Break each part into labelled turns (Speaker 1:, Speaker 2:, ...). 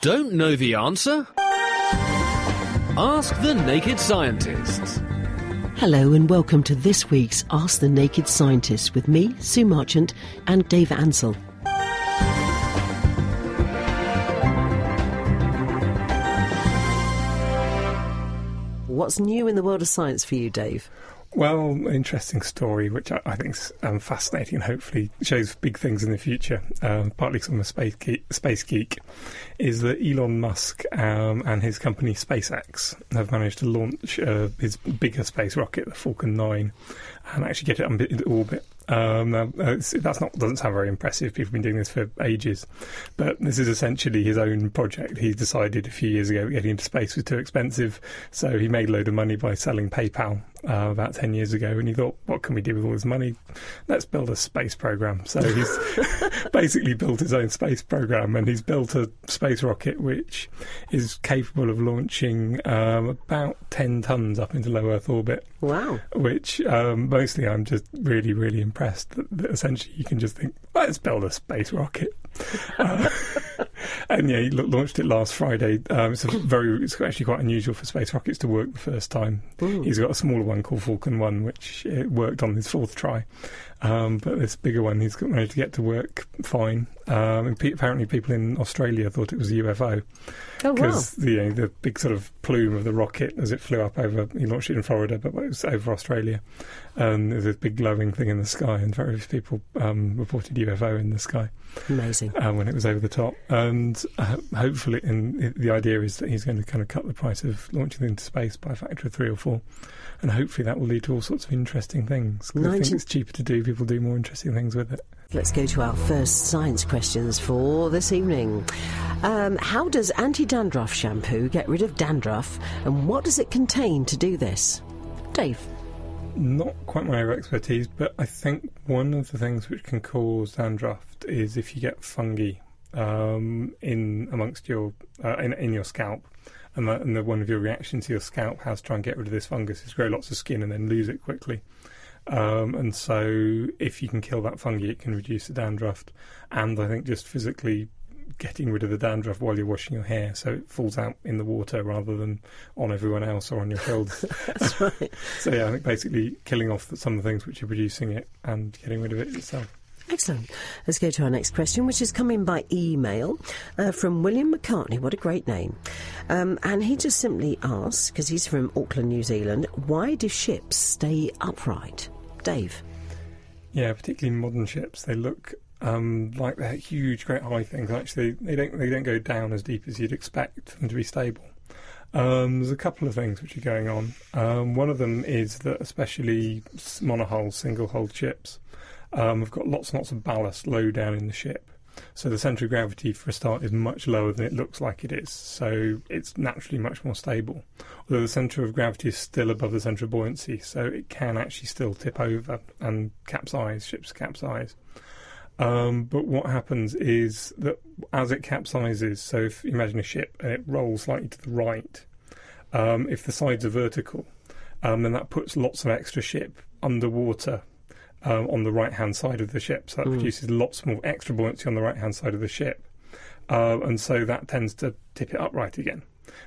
Speaker 1: Don't know the answer? Ask the Naked Scientists.
Speaker 2: Hello and welcome to this week's Ask the Naked Scientists with me, Sue Marchant, and Dave Ansell. What's new in the world of science for you, Dave?
Speaker 3: Well, interesting story, which I, I think is um, fascinating and hopefully shows big things in the future, um, partly because I'm a space geek, space geek, is that Elon Musk um, and his company SpaceX have managed to launch uh, his bigger space rocket, the Falcon 9, and actually get it into orbit. Um, uh, that's not doesn't sound very impressive. People have been doing this for ages, but this is essentially his own project. He decided a few years ago getting into space was too expensive, so he made a load of money by selling PayPal uh, about 10 years ago and he thought, what can we do with all this money? Let's build a space program. So he's basically built his own space program and he's built a space rocket which is capable of launching um, about 10 tons up into low Earth orbit.
Speaker 2: Wow.
Speaker 3: Which um, mostly I'm just really, really impressed that, that essentially you can just think, let's build a space rocket. And yeah, he launched it last Friday. Um, it's very, it's actually quite unusual for space rockets to work the first time. Ooh. He's got a smaller one called Falcon One, which worked on his fourth try. Um, but this bigger one, he's managed to get to work fine. Um, pe- apparently, people in Australia thought it was a UFO
Speaker 2: because
Speaker 3: oh, wow. you know, the big sort of plume of the rocket as it flew up over. He launched it in Florida, but it was over Australia. Um, there's a big glowing thing in the sky, and various people um, reported UFO in the sky.
Speaker 2: Amazing.
Speaker 3: Uh, when it was over the top, and uh, hopefully, and the idea is that he's going to kind of cut the price of launching into space by a factor of three or four and hopefully that will lead to all sorts of interesting things. 19... I think it's cheaper to do. People do more interesting things with it.
Speaker 2: Let's go to our first science questions for this evening. Um, how does anti dandruff shampoo get rid of dandruff, and what does it contain to do this? Dave.
Speaker 3: Not quite my expertise, but I think one of the things which can cause dandruff is if you get fungi um, in amongst your uh, in, in your scalp and, that, and the, one of your reactions to your scalp has to try and get rid of this fungus is grow lots of skin and then lose it quickly. Um, and so, if you can kill that fungi, it can reduce the dandruff. And I think just physically getting rid of the dandruff while you're washing your hair, so it falls out in the water rather than on everyone else or on your shoulders.
Speaker 2: That's right.
Speaker 3: so yeah, I think basically killing off some of the things which are producing it and getting rid of it itself.
Speaker 2: Excellent. Let's go to our next question, which is coming by email uh, from William McCartney. What a great name. Um, and he just simply asks, because he's from Auckland, New Zealand, why do ships stay upright? Dave.
Speaker 3: Yeah, particularly modern ships. They look um, like they're huge, great high things. Actually, they don't they don't go down as deep as you'd expect them to be stable. Um, there's a couple of things which are going on. Um, one of them is that especially monohull, single-hull ships um, we've got lots and lots of ballast low down in the ship. So the centre of gravity, for a start, is much lower than it looks like it is. So it's naturally much more stable. Although the centre of gravity is still above the centre of buoyancy, so it can actually still tip over and capsize, ships capsize. Um, but what happens is that as it capsizes, so if you imagine a ship and it rolls slightly to the right, um, if the sides are vertical, um, then that puts lots of extra ship underwater um, on the right hand side of the ship. So that mm. produces lots more extra buoyancy on the right hand side of the ship. Uh, and so that tends to tip it upright again.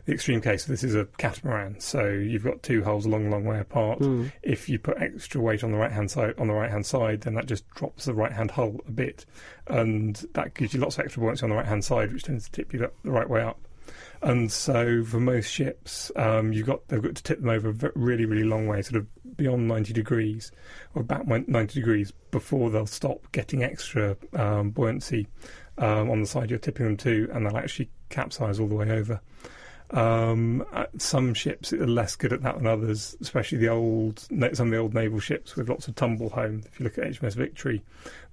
Speaker 3: The extreme case this is a catamaran. So you've got two hulls a long, long way apart. Mm. If you put extra weight on the right hand side, on the right hand side, then that just drops the right hand hull a bit, and that gives you lots of extra buoyancy on the right hand side, which tends to tip you the right way up. And so for most ships, um, you've got they've got to tip them over a really really long way, sort of beyond ninety degrees or about ninety degrees before they'll stop getting extra um, buoyancy um, on the side you're tipping them to, and they'll actually capsize all the way over. Um, some ships are less good at that than others, especially the old some of the old naval ships with lots of tumble home. If you look at HMS Victory,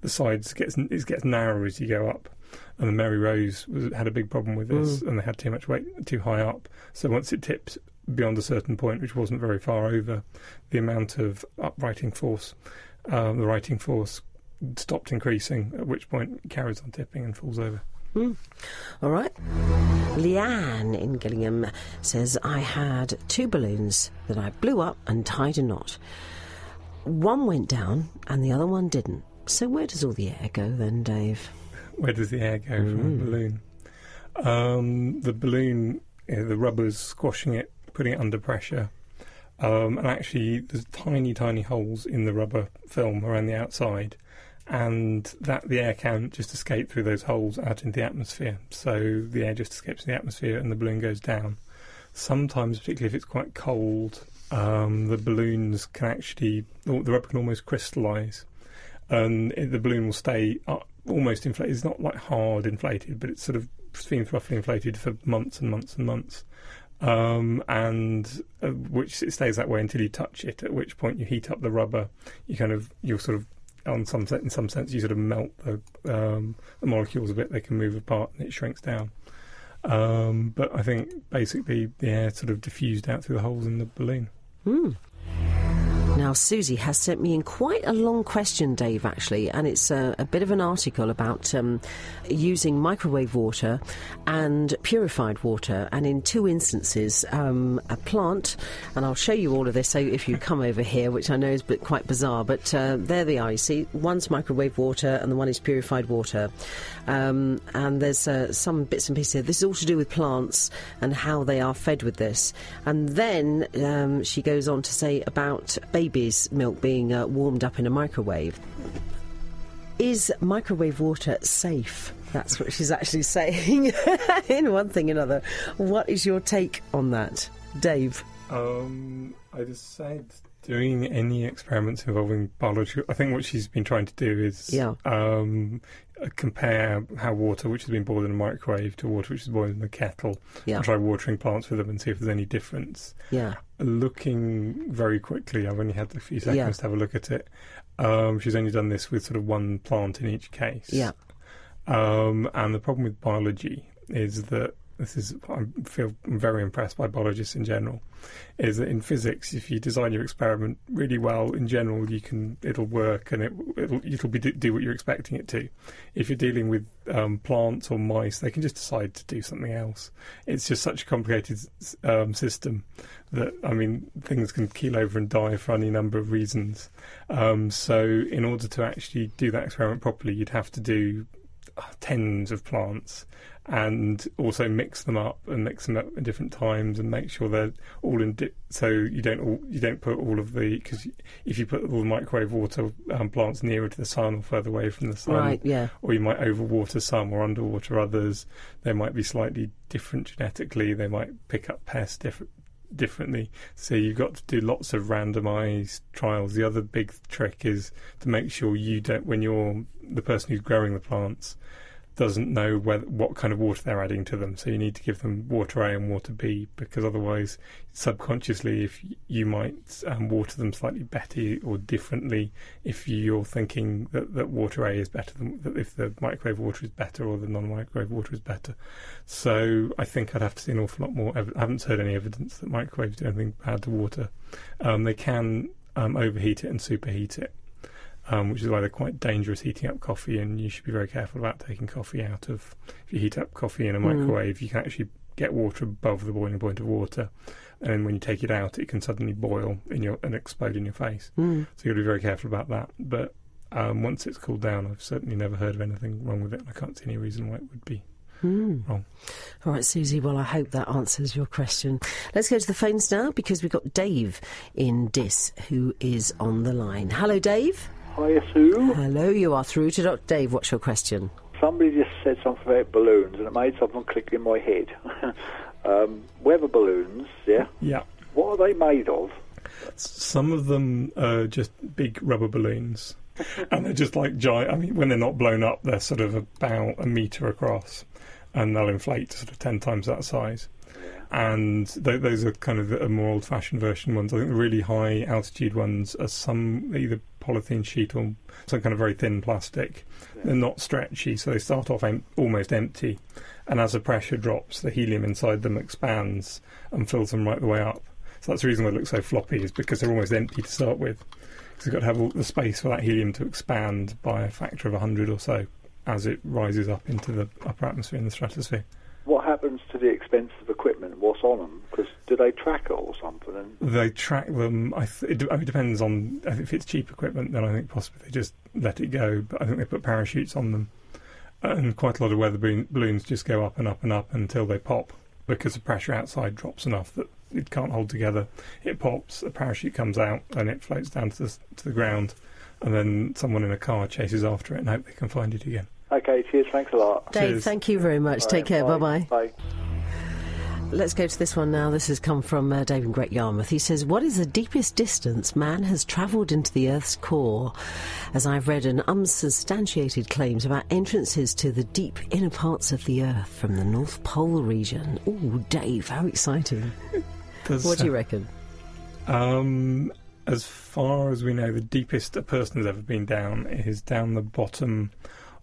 Speaker 3: the sides gets it gets narrower as you go up, and the Mary Rose was, had a big problem with this, and they had too much weight too high up. So once it tipped beyond a certain point, which wasn't very far over, the amount of uprighting force, uh, the righting force, stopped increasing. At which point, it carries on tipping and falls over.
Speaker 2: All right. Leanne in Gillingham says, I had two balloons that I blew up and tied a knot. One went down and the other one didn't. So where does all the air go then, Dave?
Speaker 3: Where does the air go from a balloon? Um, the balloon, yeah, the rubber's squashing it, putting it under pressure. Um, and actually, there's tiny, tiny holes in the rubber film around the outside, and that the air can just escape through those holes out into the atmosphere. So the air just escapes the atmosphere, and the balloon goes down. Sometimes, particularly if it's quite cold, um, the balloons can actually, or the rubber can almost crystallise, and the balloon will stay up, almost inflated. It's not like hard inflated, but it's sort of been roughly inflated for months and months and months. Um, and uh, which it stays that way until you touch it. At which point you heat up the rubber. You kind of you're sort of on some in some sense you sort of melt the, um, the molecules a bit. They can move apart and it shrinks down. Um, but I think basically the air sort of diffused out through the holes in the balloon.
Speaker 2: Now, Susie has sent me in quite a long question, Dave, actually, and it's a, a bit of an article about um, using microwave water and purified water. And in two instances, um, a plant, and I'll show you all of this so if you come over here, which I know is quite bizarre, but uh, there they are. You see, one's microwave water and the one is purified water. Um, and there's uh, some bits and pieces here. This is all to do with plants and how they are fed with this. And then um, she goes on to say about baby's milk being uh, warmed up in a microwave. Is microwave water safe? That's what she's actually saying in one thing another. What is your take on that, Dave?
Speaker 3: Um, I just said doing any experiments involving biology. I think what she's been trying to do is
Speaker 2: Yeah.
Speaker 3: um, uh, compare how water which has been boiled in a microwave to water which is boiled in a kettle.
Speaker 2: Yeah.
Speaker 3: And try watering plants with them and see if there's any difference.
Speaker 2: Yeah.
Speaker 3: Looking very quickly, I've only had a few seconds
Speaker 2: Yeah.
Speaker 3: to have a look at it. Um, she's only done this with sort of one plant in each case.
Speaker 2: Yeah.
Speaker 3: Um, and the problem with biology is that this is I feel very impressed by biologists in general. Is that in physics, if you design your experiment really well, in general, you can it'll work and it it'll, it'll be do what you're expecting it to. If you're dealing with um, plants or mice, they can just decide to do something else. It's just such a complicated um, system that I mean things can keel over and die for any number of reasons. Um, so in order to actually do that experiment properly, you'd have to do tens of plants and also mix them up and mix them up at different times and make sure they're all in di- so you don't all, you don't put all of the because if you put all the microwave water um, plants nearer to the sun or further away from the sun
Speaker 2: Right, yeah.
Speaker 3: or you might overwater some or underwater others they might be slightly different genetically they might pick up pests different differently. So you've got to do lots of randomized trials. The other big trick is to make sure you don't when you're the person who's growing the plants doesn't know whether, what kind of water they're adding to them. So you need to give them water A and water B because otherwise, subconsciously, if you might um, water them slightly better or differently, if you're thinking that, that water A is better than that if the microwave water is better or the non-microwave water is better. So I think I'd have to see an awful lot more. Ev- I haven't heard any evidence that microwaves do anything bad to water. Um, they can um, overheat it and superheat it um, which is why they're quite dangerous heating up coffee, and you should be very careful about taking coffee out of. If you heat up coffee in a microwave, you can actually get water above the boiling point of water, and then when you take it out, it can suddenly boil in your and explode in your face.
Speaker 2: Mm.
Speaker 3: So you've got to be very careful about that. But um, once it's cooled down, I've certainly never heard of anything wrong with it. and I can't see any reason why it would be
Speaker 2: Hmm.
Speaker 3: wrong.
Speaker 2: All right, Susie. Well, I hope that answers your question. Let's go to the phones now because we've got Dave in Diss who is on the line. Hello, Dave.
Speaker 4: Hiya, Sue.
Speaker 2: Hello, you are through to Dr. Dave. What's your question?
Speaker 4: Somebody just said something about balloons, and it made something click in my head. um, weather balloons, yeah?
Speaker 3: Yeah.
Speaker 4: What are they made of?
Speaker 3: Some of them are just big rubber balloons, and they're just like giant. I mean, when they're not blown up, they're sort of about a meter across, and they'll inflate to sort of ten times that size. And th- those are kind of the more old-fashioned version ones. I think the really high altitude ones are some either polythene sheet or some kind of very thin plastic. They're not stretchy, so they start off em- almost empty. And as the pressure drops, the helium inside them expands and fills them right the way up. So that's the reason they look so floppy, is because they're almost empty to start with. Because you've got to have all the space for that helium to expand by a factor of 100 or so as it rises up into the upper atmosphere in the stratosphere.
Speaker 4: What happens to the expensive equipment? What's on them? Because do they track it or something? And
Speaker 3: They track them. I th- it, de- I mean, it depends on uh, if it's cheap equipment. Then I think possibly they just let it go. But I think they put parachutes on them, and quite a lot of weather balloons just go up and up and up until they pop because the pressure outside drops enough that it can't hold together. It pops, a parachute comes out, and it floats down to the to the ground, and then someone in a car chases after it and hope they can find it again.
Speaker 4: okay, cheers. Thanks a lot.
Speaker 2: Dave,
Speaker 3: Cheers.
Speaker 2: thank you very much.
Speaker 4: All
Speaker 2: Take
Speaker 4: right,
Speaker 2: care. Bye bye.
Speaker 4: Bye.
Speaker 2: Let's go to this one now. This has come from uh, David Great Yarmouth. He says, What is the deepest distance man has travelled into the Earth's core? As I've read an unsubstantiated claims about entrances to the deep inner parts of the Earth from the North Pole region. Ooh, Dave, how exciting. What do you reckon?
Speaker 3: Um, as far as we know, the deepest a person has ever been down is down the bottom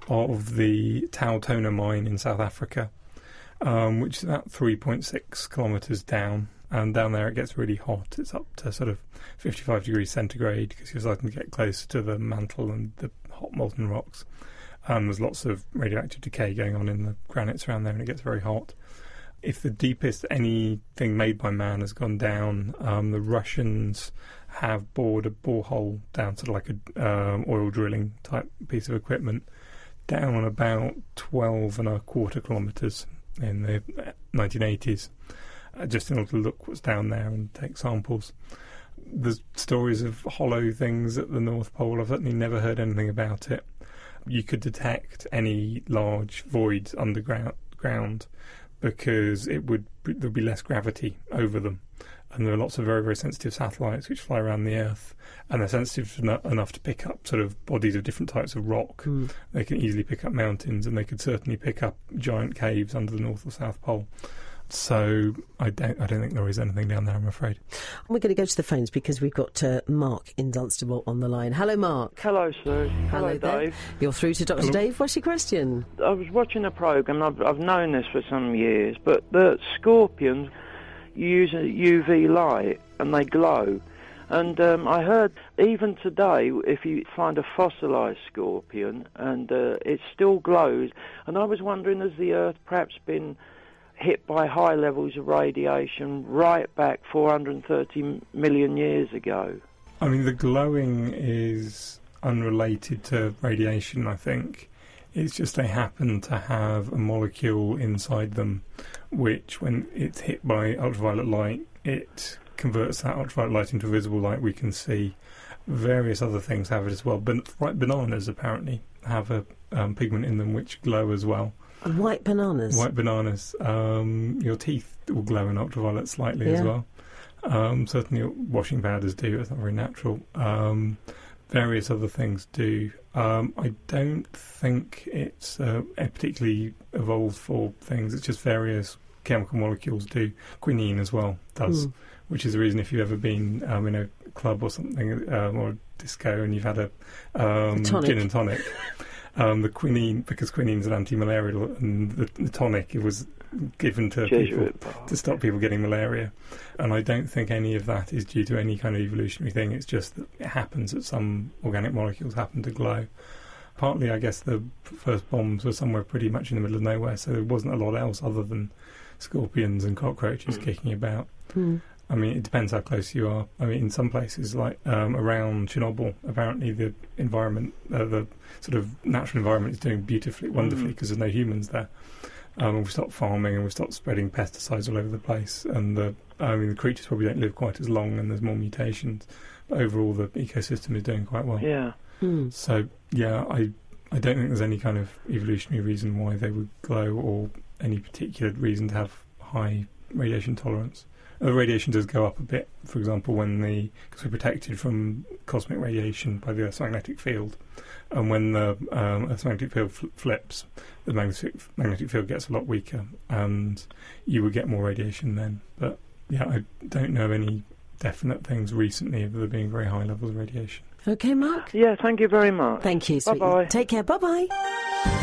Speaker 3: of the Tautona mine in South Africa, um, which is about 3.6 kilometres down. And down there it gets really hot. It's up to sort of 55 degrees centigrade because you're starting to get closer to the mantle and the hot molten rocks. Um, there's lots of radioactive decay going on in the granites around there, and it gets very hot if the deepest anything made by man has gone down, um, the Russians have bored a borehole down, to like a um, oil drilling type piece of equipment, down about 12 and a quarter kilometres in the 1980s, uh, just in order to look what's down there and take samples. There's stories of hollow things at the North Pole. I've certainly never heard anything about it. You could detect any large voids underground ground because it would there'd be less gravity over them, and there are lots of very very sensitive satellites which fly around the Earth, and they're sensitive eno- enough to pick up sort of bodies of different types of rock.
Speaker 2: Hmm.
Speaker 3: They can easily pick up mountains, and they could certainly pick up giant caves under the North or South Pole. So I don't I don't think there is anything down there. I'm afraid.
Speaker 2: We're going to go to the phones because we've got uh, Mark in Dunstable on the line. Hello, Mark.
Speaker 5: Hello, Sue. Hello,
Speaker 2: there.
Speaker 5: Dave.
Speaker 2: You're through to Dr.
Speaker 3: Hello.
Speaker 2: Dave. What's your question?
Speaker 5: I was watching a program. I've, I've known this for some years, but the scorpions use a UV light and they glow. And um, I heard even today, if you find a fossilized scorpion and uh, it still glows, and I was wondering, has the Earth perhaps been hit by high levels of radiation right back 430 million years ago?
Speaker 3: I mean, the glowing is unrelated to radiation, I think. It's just they happen to have a molecule inside them which, when it's hit by ultraviolet light, it converts that ultraviolet light into visible light we can see. Various other things have it as well. But right, bananas apparently have a um, pigment in them which glow as well.
Speaker 2: White bananas.
Speaker 3: White bananas. Um, your teeth will glow in ultraviolet slightly as well. Um, certainly, washing powders do. It's not very natural. Um, various other things do. Um, I don't think it's uh, particularly evolved for things. It's just various chemical molecules do. Quinine as well does,
Speaker 2: Mm.
Speaker 3: which is the reason if you've ever been um, in a club or something um, or a disco and you've had a um,
Speaker 2: tonic.
Speaker 3: gin and tonic. Um, the quinine, because quinine is an anti-malarial, and the, the tonic it was given to people
Speaker 5: Jesuit bark.
Speaker 3: to stop people getting malaria. And I don't think any of that is due to any kind of evolutionary thing. It's just that it happens that some organic molecules happen to glow. Partly, I guess the first bombs were somewhere pretty much in the middle of nowhere, so there wasn't a lot else other than scorpions and cockroaches kicking about.
Speaker 2: Hmm.
Speaker 3: I mean, it depends how close you are. I mean, in some places, like um, around Chernobyl, apparently the environment, uh, the sort of natural environment, is doing beautifully, wonderfully
Speaker 5: Mm.
Speaker 3: because there's no humans there. Um, and we've stopped farming and we've stopped spreading pesticides all over the place. And the, I mean, the creatures probably don't live quite as long, and there's more mutations. But overall, the ecosystem is doing quite well.
Speaker 5: Yeah.
Speaker 2: Hmm.
Speaker 3: So, yeah, I, I don't think there's any kind of evolutionary reason why they would glow, or any particular reason to have high radiation tolerance. Uh, radiation does go up a bit, for example, when the because we're protected from cosmic radiation by the Earth's magnetic field, and when the um, Earth's magnetic field fl- flips, the magnetic magnetic field gets a lot weaker, and you would get more radiation then. But yeah, I don't know of any definite things recently of there being very high levels of radiation.
Speaker 2: Okay, Mark?
Speaker 5: Yeah, thank you very much.
Speaker 2: Thank you, sweetie.
Speaker 5: Bye-bye.
Speaker 2: Take care. Bye bye.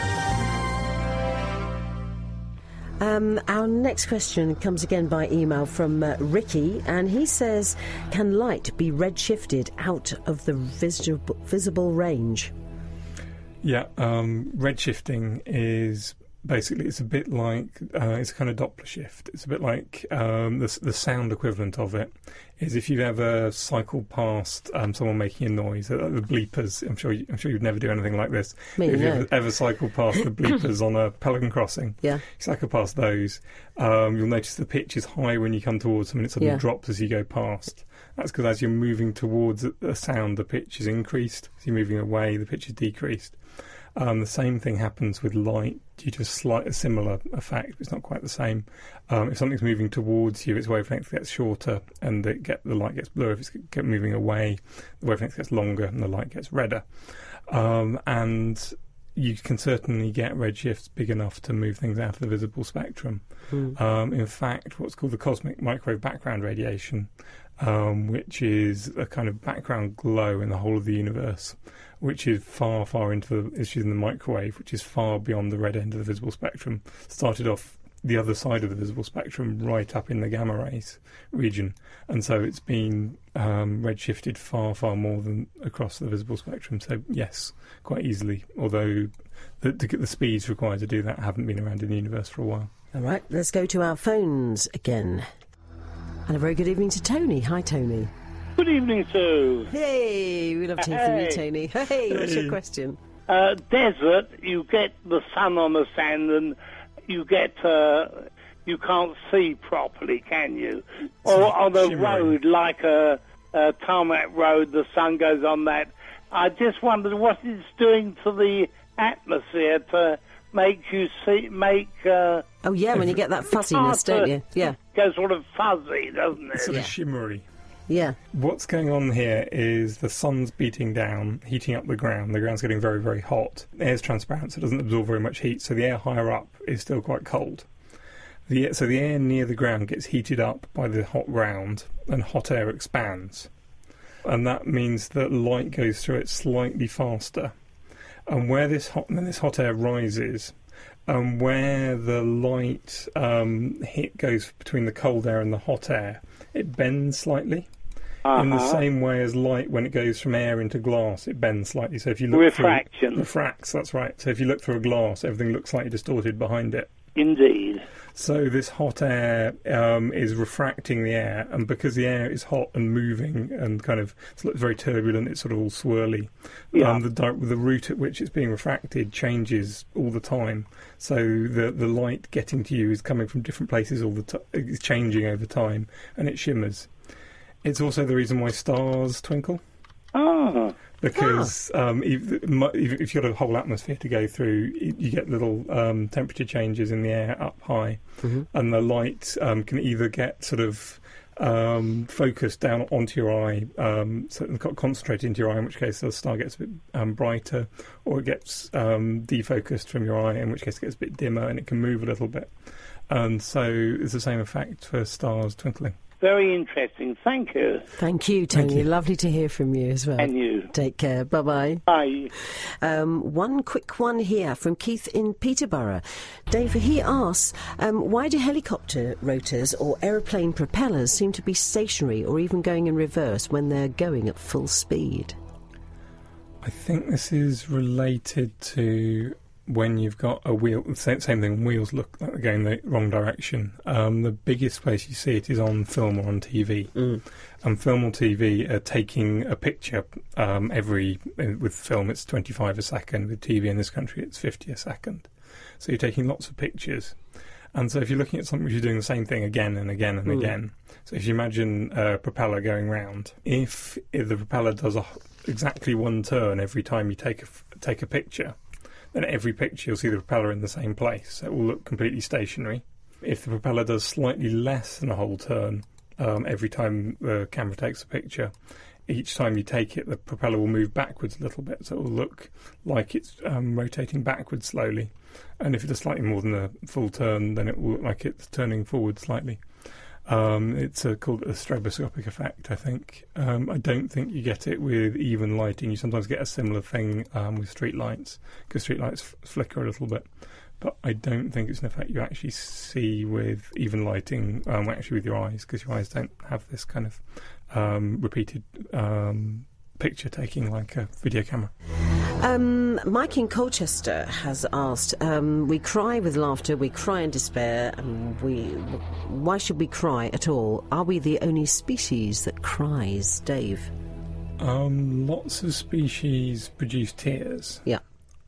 Speaker 2: Um, our next question comes again by email from uh, Ricky, and he says, "Can light be redshifted out of the visible, visible range?"
Speaker 3: Yeah, um, redshifting is basically it's a bit like uh, it's a kind of Doppler shift. It's a bit like um, the, the sound equivalent of it is if you've ever cycled past um, someone making a noise, uh, the bleepers. I'm sure you, I'm sure you'd never do anything like this.
Speaker 2: Me,
Speaker 3: if
Speaker 2: no.
Speaker 3: you've ever, cycled past the bleepers on a Pelican crossing,
Speaker 2: Yeah.
Speaker 3: you cycle past those, um, you'll notice the pitch is high when you come towards them and it suddenly
Speaker 2: Yeah.
Speaker 3: drops as you go past. That's because as you're moving towards a sound, the pitch is increased. As you're moving away, the pitch is decreased. Um, the same thing happens with light due to a slight a similar effect. It's not quite the same. Um, if something's moving towards you, its wavelength gets shorter and it get, the light gets bluer. If it's moving away, the wavelength gets longer and the light gets redder. Um, and you can certainly get redshifts big enough to move things out of the visible spectrum. Um, in fact, what's called the cosmic microwave background radiation, um, which is a kind of background glow in the whole of the universe, which is far, far into the issues in the microwave, which is far beyond the red end of the visible spectrum. Started off the other side of the visible spectrum, right up in the gamma rays region, and so it's been um, redshifted far, far more than across the visible spectrum. So yes, quite easily. Although the, the, the speeds required to do that haven't been around in the universe for a while.
Speaker 2: All right, let's go to our phones again. And a very good evening to Tony. Hi, Tony.
Speaker 6: Good evening, Sue.
Speaker 2: Hey, we love to hear from you,
Speaker 6: Hey.
Speaker 2: Tony. Hey, what's your question?
Speaker 6: Uh, desert, you get the sun on the sand and you get, uh, you can't see properly, can you? Or on a road, like a, a tarmac road, the sun goes on that. I just wondered what it's doing to the atmosphere to make you see, make, uh,
Speaker 2: Oh, yeah, when you get that fuzziness,
Speaker 6: hard to-
Speaker 2: don't you? Yeah,
Speaker 6: go sort of fuzzy, doesn't it?
Speaker 3: Sort
Speaker 2: Yeah.
Speaker 3: of shimmery.
Speaker 2: Yeah.
Speaker 3: What's going on here is the sun's beating down, heating up the ground. The ground's getting very, very hot. The air's transparent, so it doesn't absorb very much heat. So the air higher up is still quite cold. The, so the air near the ground gets heated up by the hot ground, and hot air expands. And that means that light goes through it slightly faster. And where this hot, when this hot air rises, and where the light um, hit goes between the cold air and the hot air, it bends slightly in the
Speaker 6: Uh-huh.
Speaker 3: same way as light when it goes from air into glass it bends slightly so if you look through
Speaker 6: Refraction.
Speaker 3: refracts that's right so if you look through a glass everything looks slightly distorted behind it
Speaker 6: Indeed.
Speaker 3: so this hot air um, is refracting the air and because the air is hot and moving and kind of it's very turbulent it's sort of all swirly
Speaker 6: Yeah.
Speaker 3: um, the, the route at which it's being refracted changes all the time so the the light getting to you is coming from different places all the time it's changing over time and it shimmers it's also the reason why stars twinkle
Speaker 6: Oh.
Speaker 3: because um, if, if if you've got a whole atmosphere to go through, you get little um, temperature changes in the air up high, and the light um, can either get sort of um, focused down onto your eye, um, so it co- concentrated into your eye, in which case the star gets a bit um, brighter, or it gets um, defocused from your eye, in which case it gets a bit dimmer and it can move a little bit. And so it's the same effect for stars twinkling.
Speaker 6: Very interesting. Thank you.
Speaker 2: Thank you, Tony. Lovely to hear from you as well.
Speaker 6: And you.
Speaker 2: Take care. Bye bye.
Speaker 6: Bye.
Speaker 2: Um, one quick one here from Keith in Peterborough. Dave, he asks, um, why do helicopter rotors or aeroplane propellers seem to be stationary or even going in reverse when they're going at full speed?
Speaker 3: I think this is related to when you've got a wheel. Same, same thing. Wheels look like they're going the wrong direction. Um, the biggest place you see it is on film or on TV. And film or TV are taking a picture um, every. uh, With film, it's 25 a second. With TV in this country, it's 50 a second. So you're taking lots of pictures. And so if you're looking at something which is doing the same thing again and again and
Speaker 2: Mm.
Speaker 3: again, so if you imagine a propeller going round, if, if the propeller does a, exactly one turn every time you take a, take a picture, then every picture you'll see the propeller in the same place. It will look completely stationary. If the propeller does slightly less than a whole turn um, every time the camera takes a picture, each time you take it, the propeller will move backwards a little bit, so it will look like it's um, rotating backwards slowly. And if it does slightly more than a full turn, then it will look like it's turning forward slightly. Um, it's uh, called a stroboscopic effect, I think. Um, I don't think you get it with even lighting. You sometimes get a similar thing um, with street lights because street lights f- flicker a little bit. But I don't think it's an effect you actually see with even lighting, um, actually with your eyes, because your eyes don't have this kind of um, repeated um, picture taking like a video camera.
Speaker 2: Um, Mike in Colchester has asked, um, we cry with laughter, we cry in despair, and we, why should we cry at all? Are we the only species that cries, Dave?
Speaker 3: Um, lots of species produce tears.
Speaker 2: Yeah.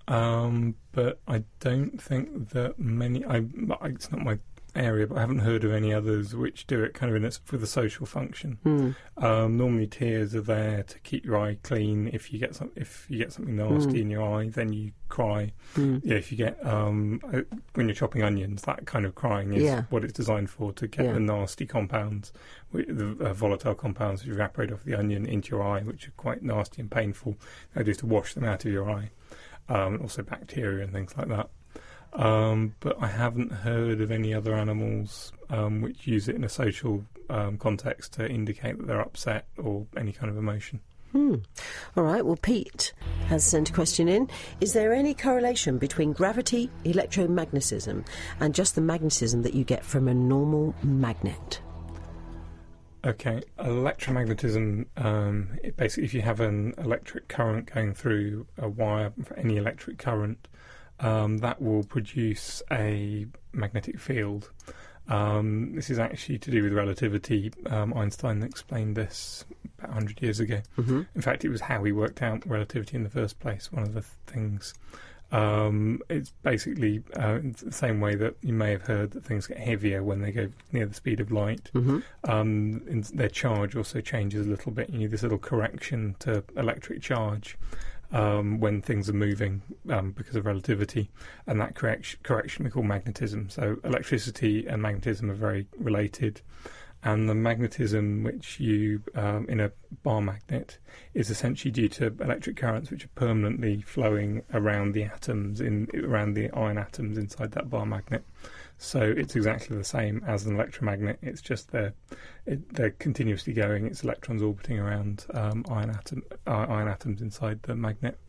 Speaker 3: Um, but I don't think that many. I it's not my area, but I haven't heard of any others which do it kind of in a, with a social function.
Speaker 2: Hmm.
Speaker 3: Um, normally, tears are there to keep your eye clean. If you get some, if you get something nasty in your eye, then you cry.
Speaker 2: Hmm.
Speaker 3: Yeah, if you get um, uh, when you're chopping onions, that kind of crying is
Speaker 2: Yeah.
Speaker 3: what it's designed for to get
Speaker 2: Yeah.
Speaker 3: the nasty compounds, the uh, volatile compounds which evaporate off the onion into your eye, which are quite nasty and painful. They just to wash them out of your eye, um, also bacteria and things like that. Um, but I haven't heard of any other animals um, which use it in a social um, context to indicate that they're upset or any kind of emotion.
Speaker 2: Hmm. All right, well, Pete has sent a question in. Is there any correlation between gravity, electromagnetism, and just the magnetism that you get from a normal magnet?
Speaker 3: Okay, electromagnetism. Um, it basically, if you have an electric current going through a wire for any electric current, um, that will produce a magnetic field. Um, this is actually to do with relativity. Um, Einstein explained this about 100 years ago.
Speaker 2: Mm-hmm.
Speaker 3: In fact, it was how he worked out relativity in the first place. One of the things. Um, it's basically uh, it's the same way that you may have heard that things get heavier when they go near the speed of light
Speaker 2: Mm-hmm.
Speaker 3: um, in, their charge also changes a little bit. You need this little correction to electric charge um, when things are moving um, because of relativity, and that correction, correction we call magnetism. So electricity and magnetism are very related, and the magnetism which you um, in a bar magnet is essentially due to electric currents which are permanently flowing around the atoms in around the iron atoms inside that bar magnet. So it's exactly the same as an electromagnet. It's just they're it, they're continuously going. It's electrons orbiting around um, iron atom uh, iron atoms inside the magnet.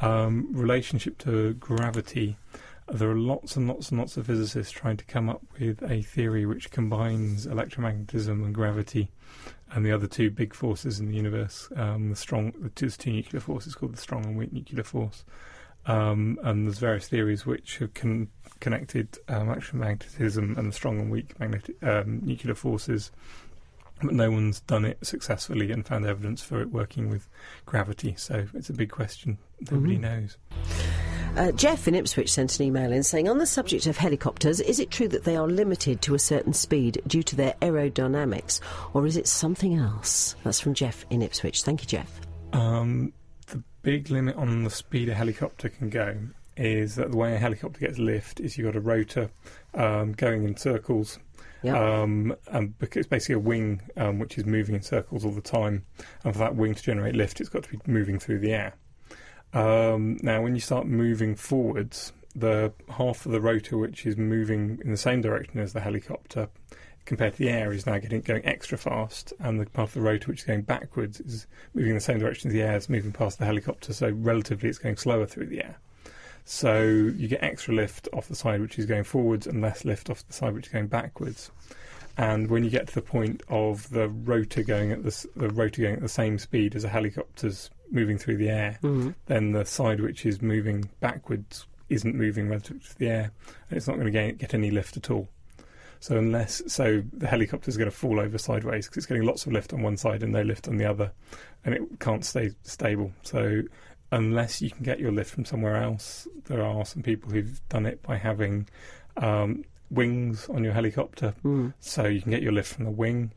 Speaker 3: Um, relationship to gravity. There are lots and lots and lots of physicists trying to come up with a theory which combines electromagnetism and gravity, and the other two big forces in the universe. Um, the strong, the two, two nuclear forces called the strong and weak nuclear force. Um, and there's various theories which con- connected um, electromagnetism and the strong and weak magnetic um, nuclear forces, but no one's done it successfully and found evidence for it working with gravity. So it's a big question. Nobody
Speaker 2: Mhm.
Speaker 3: knows.
Speaker 2: Uh, Jeff in Ipswich sent an email in saying, on the subject of helicopters, is it true that they are limited to a certain speed due to their aerodynamics, or is it something else? That's from Jeff in Ipswich. Thank you, Jeff.
Speaker 3: Um, the big limit on the speed a helicopter can go is that the way a helicopter gets lift is you've got a rotor um, going in circles.
Speaker 2: Yeah.
Speaker 3: Um, and because it's basically a wing um, which is moving in circles all the time, and for that wing to generate lift, it's got to be moving through the air. Um, now, when you start moving forwards, the half of the rotor which is moving in the same direction as the helicopter compared to the air is now getting going extra fast, and the part of the rotor which is going backwards is moving in the same direction as the air is moving past the helicopter. So relatively, it's going slower through the air. So you get extra lift off the side which is going forwards, and less lift off the side which is going backwards. And when you get to the point of the rotor going at the, the rotor going at the same speed as a helicopter's moving through the air,
Speaker 2: Mhm.
Speaker 3: then the side which is moving backwards isn't moving relative to the air, and it's not going to get, get any lift at all. So unless so, the helicopter is going to fall over sideways because it's getting lots of lift on one side and no lift on the other, and it can't stay stable. So unless you can get your lift from somewhere else, there are some people who've done it by having um, wings on your helicopter,
Speaker 2: Mm.
Speaker 3: so you can get your lift from the wing.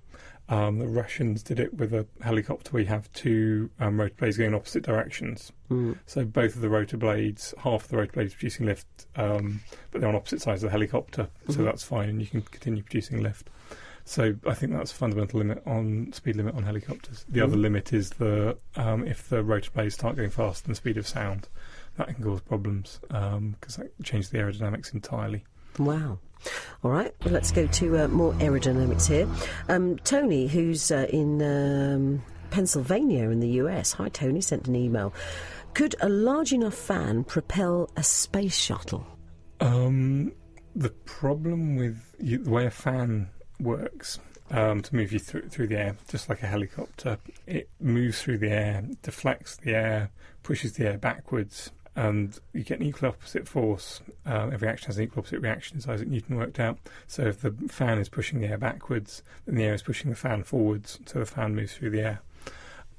Speaker 3: Um, the Russians did it with a helicopter where you have two um, rotor blades going in opposite directions.
Speaker 2: Mm.
Speaker 3: So both of the rotor blades, half of the rotor blades producing lift, um, but they're on opposite sides of the helicopter, so
Speaker 2: Mhm.
Speaker 3: that's fine, and you can continue producing lift. So I think that's a fundamental limit on speed limit on helicopters. The other
Speaker 2: Mhm.
Speaker 3: limit is the um, if the rotor blades start going faster than the speed of sound, that can cause problems because that changes the aerodynamics entirely.
Speaker 2: Wow. All right, well, let's go to uh, more aerodynamics here. Um, Tony, who's uh, in um, Pennsylvania in the US, hi Tony, sent an email. Could a large enough fan propel a space shuttle?
Speaker 3: Um, the problem with you, the way a fan works um, to move you through through the air, just like a helicopter, it moves through the air, deflects the air, pushes the air backwards, and you get an equal opposite force. Um, every action has an equal opposite reaction, as Isaac Newton worked out. So if the fan is pushing the air backwards, then the air is pushing the fan forwards, so the fan moves through the air.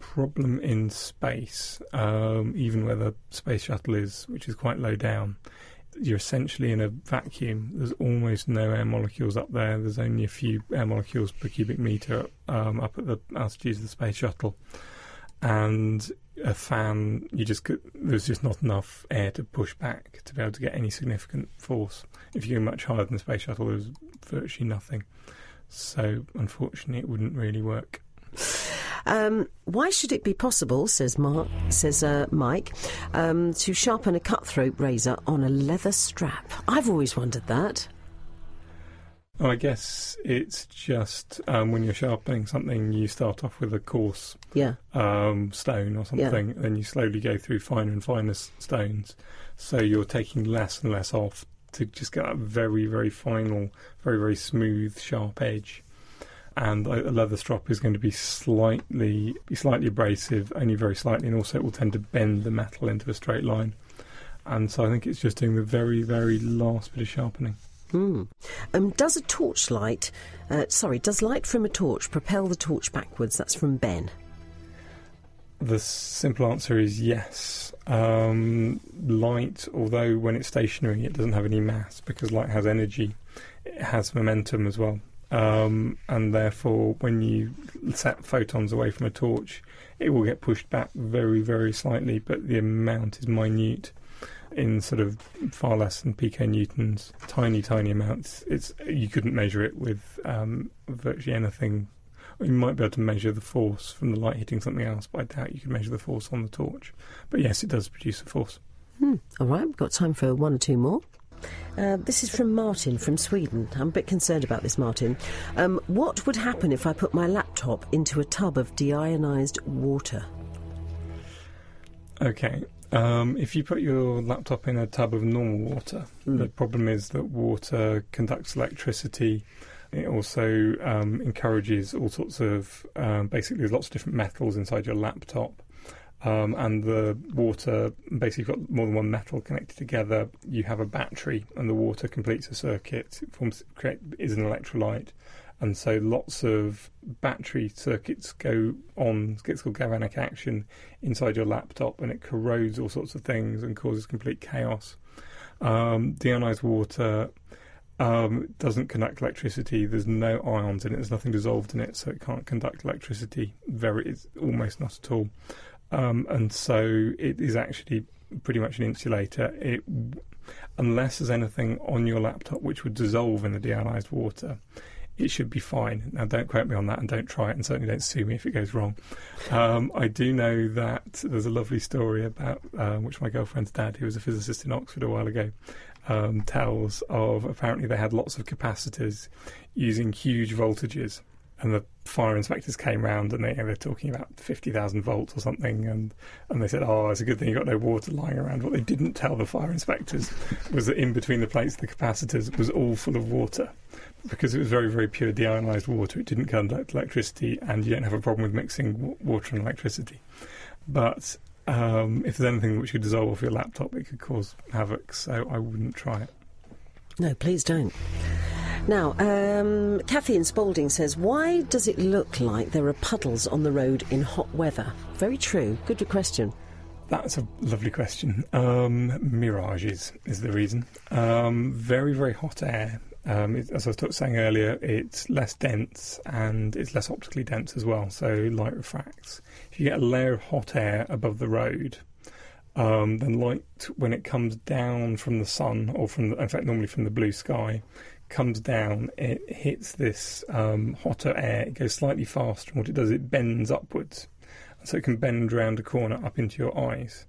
Speaker 3: Problem in space, um, even where the space shuttle is, which is quite low down, you're essentially in a vacuum. There's almost no air molecules up there. There's only a few air molecules per cubic meter um, up at the altitudes of the space shuttle, and a fan. You just could, there's just not enough air to push back to be able to get any significant force. If you go much higher than the space shuttle, there's virtually nothing. So unfortunately, it wouldn't really work.
Speaker 2: Um, why should it be possible, says Mark, says uh, Mike, um, to sharpen a cutthroat razor on a leather strap? I've always wondered that.
Speaker 3: I guess it's just um, when you're sharpening something, you start off with a coarse
Speaker 2: Yeah.
Speaker 3: um, stone or something, then you slowly go through finer and finer s- stones. So you're taking less and less off to just get that very, very final, very, very smooth, sharp edge. And a leather strop is going to be slightly, be slightly abrasive, only very slightly, and also it will tend to bend the metal into a straight line. And so I think it's just doing the very, very last bit of sharpening.
Speaker 2: Hmm. Um, does a torchlight, uh, sorry, does light from a torch propel the torch backwards? That's from Ben.
Speaker 3: The simple answer is yes. Um, light, although when it's stationary, it doesn't have any mass because light has energy. It has momentum as well. Um, and therefore, when you set photons away from a torch, it will get pushed back very, very slightly, but the amount is minute in sort of far less than piconewtons, tiny, tiny amounts. It's you couldn't measure it with um, virtually anything you might be able to measure the force from the light hitting something else, but I doubt you could measure the force on the torch. But yes, it does produce a force.
Speaker 2: Hmm. All right, we've got time for one or two more. Uh, this is from Martin from Sweden. I'm a bit concerned about this, Martin. Um, what would happen if I put my laptop into a tub of deionised water?
Speaker 3: Okay. Um, if you put your laptop in a tub of normal water,
Speaker 2: Mm.
Speaker 3: the problem is that water conducts electricity. It also um, encourages all sorts of um, basically there's lots of different metals inside your laptop. Um, and the water basically got more than one metal connected together. You have a battery, and the water completes a circuit. It forms create is an electrolyte, and so lots of battery circuits go on. It's called galvanic action inside your laptop, and it corrodes all sorts of things and causes complete chaos. Um, deionized water um, doesn't conduct electricity. There's no ions in it. There's nothing dissolved in it, so it can't conduct electricity. Very, it's almost not at all. Um, and so it is actually pretty much an insulator. It, unless there's anything on your laptop which would dissolve in the deionized water, it should be fine. Now, don't quote me on that and don't try it, and certainly don't sue me if it goes wrong. Um, I do know that there's a lovely story about um, which my girlfriend's dad, who was a physicist in Oxford a while ago, um, tells of apparently they had lots of capacitors using huge voltages. And the fire inspectors came round and they, they were talking about 50,000 volts or something. And, and they said, Oh, it's a good thing you've got no water lying around. What they didn't tell the fire inspectors was that in between the plates the capacitors was all full of water because it was very, very pure deionized water. It didn't conduct electricity, and you don't have a problem with mixing w- water and electricity. But um, if there's anything which could dissolve off your laptop, it could cause havoc. So I wouldn't try it.
Speaker 2: No, please don't. Now, um, Spalding says, Why does it look like there are puddles on the road in hot weather? Very true. Good question.
Speaker 3: That's a lovely question. Um, mirages is the reason. Um, very, very hot air um, it, as I was saying earlier, it's less dense and it's less optically dense as well. So light refracts. If you get a layer of hot air above the road, um, then light when it comes down from the sun or from, the, in fact, normally from the blue sky, comes down. It hits this um, hotter air. It goes slightly faster, and what it does, it bends upwards, so it can bend round a corner up into your eyes,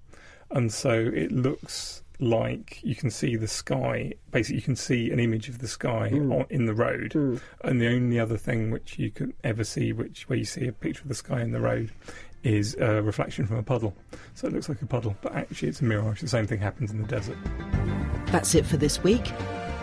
Speaker 3: and so it looks like you can see the sky. Basically, you can see an image of the sky
Speaker 2: Mm.
Speaker 3: on, in the road.
Speaker 2: Mm.
Speaker 3: And the only other thing which you can ever see, which where you see a picture of the sky in the road, is a reflection from a puddle. So it looks like a puddle, but actually it's a mirage. The same thing happens in the desert.
Speaker 2: That's it for this week.